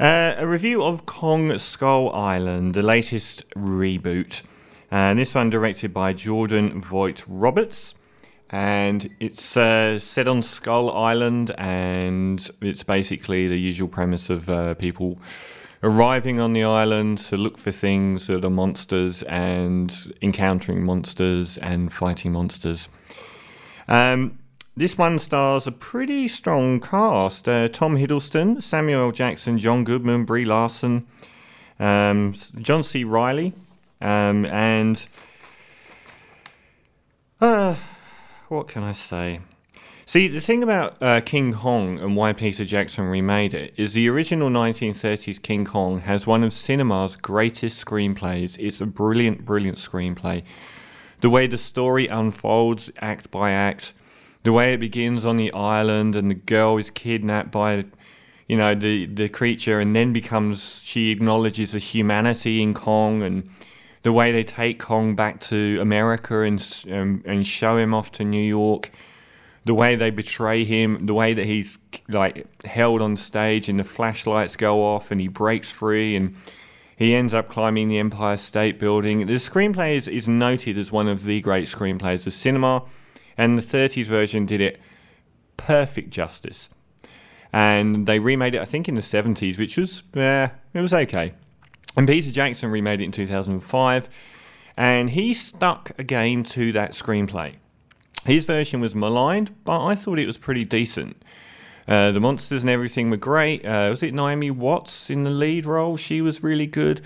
Uh, a review of Kong Skull Island, the latest reboot. And this one directed by Jordan Vogt Roberts. And it's uh, set on Skull Island, and it's basically the usual premise of uh, people arriving on the island to look for things that are monsters and encountering monsters and fighting monsters. Um, this one stars a pretty strong cast uh, Tom Hiddleston, Samuel Jackson, John Goodman, Brie Larson, um, John C. Reilly, um, and. Uh, what can I say? See, the thing about uh, King Kong and why Peter Jackson remade it is the original 1930s King Kong has one of cinema's greatest screenplays. It's a brilliant, brilliant screenplay. The way the story unfolds, act by act, the way it begins on the island and the girl is kidnapped by you know the the creature and then becomes she acknowledges the humanity in Kong and the way they take Kong back to America and um, and show him off to New York the way they betray him the way that he's like held on stage and the flashlights go off and he breaks free and he ends up climbing the Empire State Building. The screenplay is, is noted as one of the great screenplays of cinema and the 30s version did it perfect justice. And they remade it, I think, in the 70s, which was, eh, it was okay. And Peter Jackson remade it in 2005, and he stuck again to that screenplay. His version was maligned, but I thought it was pretty decent. Uh, the monsters and everything were great. Uh, was it Naomi Watts in the lead role? She was really good.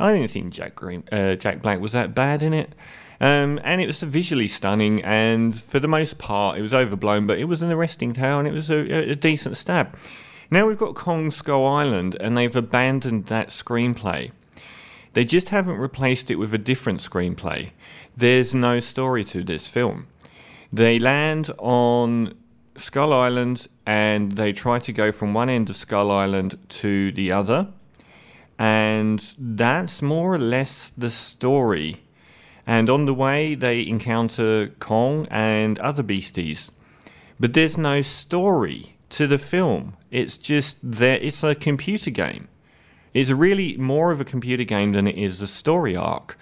I didn't think Jack Green, uh, Jack Black was that bad in it. Um, and it was visually stunning, and for the most part, it was overblown, but it was an arresting tale, and it was a, a decent stab. Now we've got Kong Skull Island, and they've abandoned that screenplay. They just haven't replaced it with a different screenplay. There's no story to this film. They land on Skull Island and they try to go from one end of Skull Island to the other. And that's more or less the story and on the way, they encounter Kong and other beasties. But there's no story to the film. It's just there. It's a computer game. It's really more of a computer game than it is a story arc.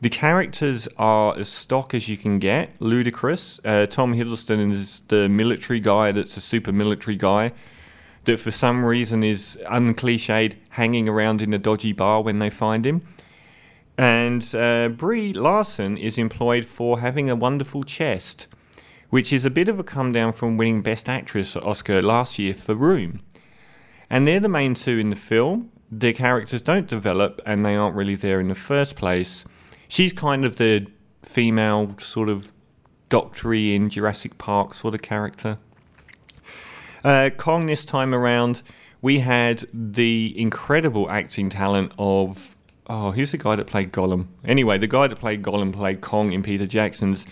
The characters are as stock as you can get, ludicrous. Uh, Tom Hiddleston is the military guy that's a super military guy that for some reason is uncliched, hanging around in a dodgy bar when they find him. And uh, Brie Larson is employed for having a wonderful chest, which is a bit of a come down from winning Best Actress Oscar last year for Room. And they're the main two in the film. Their characters don't develop and they aren't really there in the first place. She's kind of the female sort of doctory in Jurassic Park sort of character. Uh, Kong this time around, we had the incredible acting talent of oh, who's the guy that played Gollum? Anyway, the guy that played Gollum played Kong in Peter Jackson's,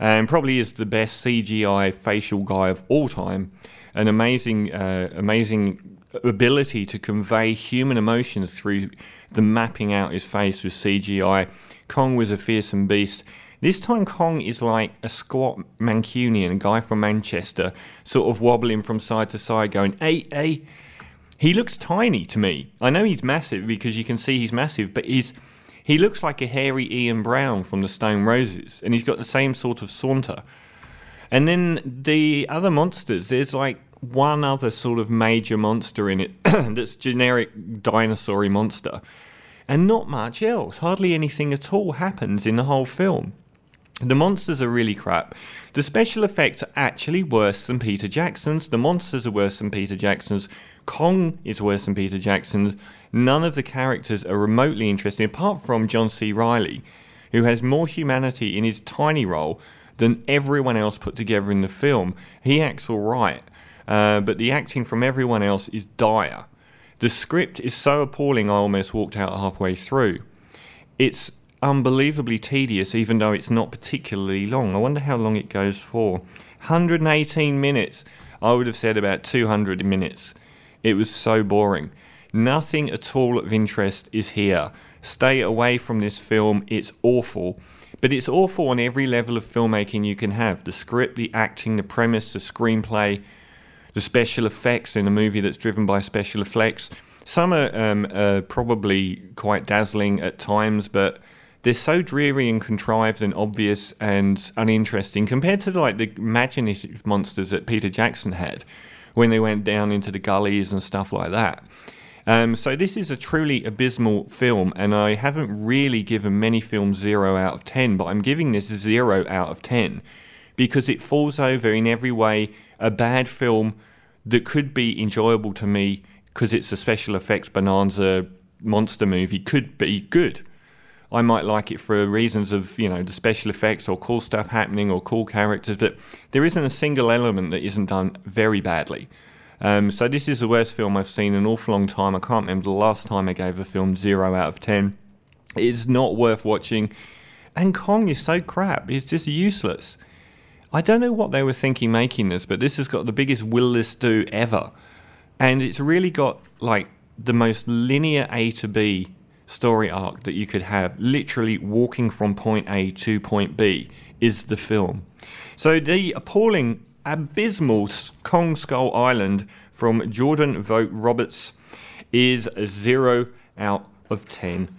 and probably is the best CGI facial guy of all time. An amazing, uh, amazing ability to convey human emotions through the mapping out his face with CGI. Kong was a fearsome beast. This time, Kong is like a squat Mancunian, a guy from Manchester, sort of wobbling from side to side, going, hey, hey, he looks tiny to me. I know he's massive because you can see he's massive, but he's he looks like a hairy Ian Brown from the Stone Roses, and he's got the same sort of saunter. And then the other monsters, there's like one other sort of major monster in it that's generic dinosaur monster, and not much else. Hardly anything at all happens in the whole film. The monsters are really crap. The special effects are actually worse than Peter Jackson's. The monsters are worse than Peter Jackson's. Kong is worse than Peter Jackson's. None of the characters are remotely interesting, apart from John C. Reilly, who has more humanity in his tiny role than everyone else put together in the film. He acts all right, uh, but the acting from everyone else is dire. The script is so appalling, I almost walked out halfway through. It's unbelievably tedious, even though it's not particularly long. I wonder how long it goes for. 118 minutes. I would have said about 200 minutes. It was so boring. Nothing at all of interest is here. Stay away from this film. It's awful. But it's awful on every level of filmmaking you can have the script, the acting, the premise, the screenplay, the special effects in a movie that's driven by special effects. Some are um, uh, probably quite dazzling at times, but they're so dreary and contrived and obvious and uninteresting compared to like the imaginative monsters that Peter Jackson had when they went down into the gullies and stuff like that. Um, so this is a truly abysmal film, and I haven't really given many films zero out of ten, but I'm giving this a zero out of ten because it falls over in every way a bad film that could be enjoyable to me because it's a special effects bonanza monster movie could be good. I might like it for reasons of you know the special effects or cool stuff happening or cool characters, but there isn't a single element that isn't done very badly. Um, so this is the worst film I've seen in an awful long time. I can't remember the last time I gave a film zero out of ten. It's not worth watching, and Kong is so crap. It's just useless. I don't know what they were thinking making this, but this has got the biggest will this do ever, and it's really got like the most linear A to B story arc that you could have, literally walking from point A to point B, is the film. So the appalling, abysmal Kong Skull Island from Jordan Vogt Roberts is zero out of ten.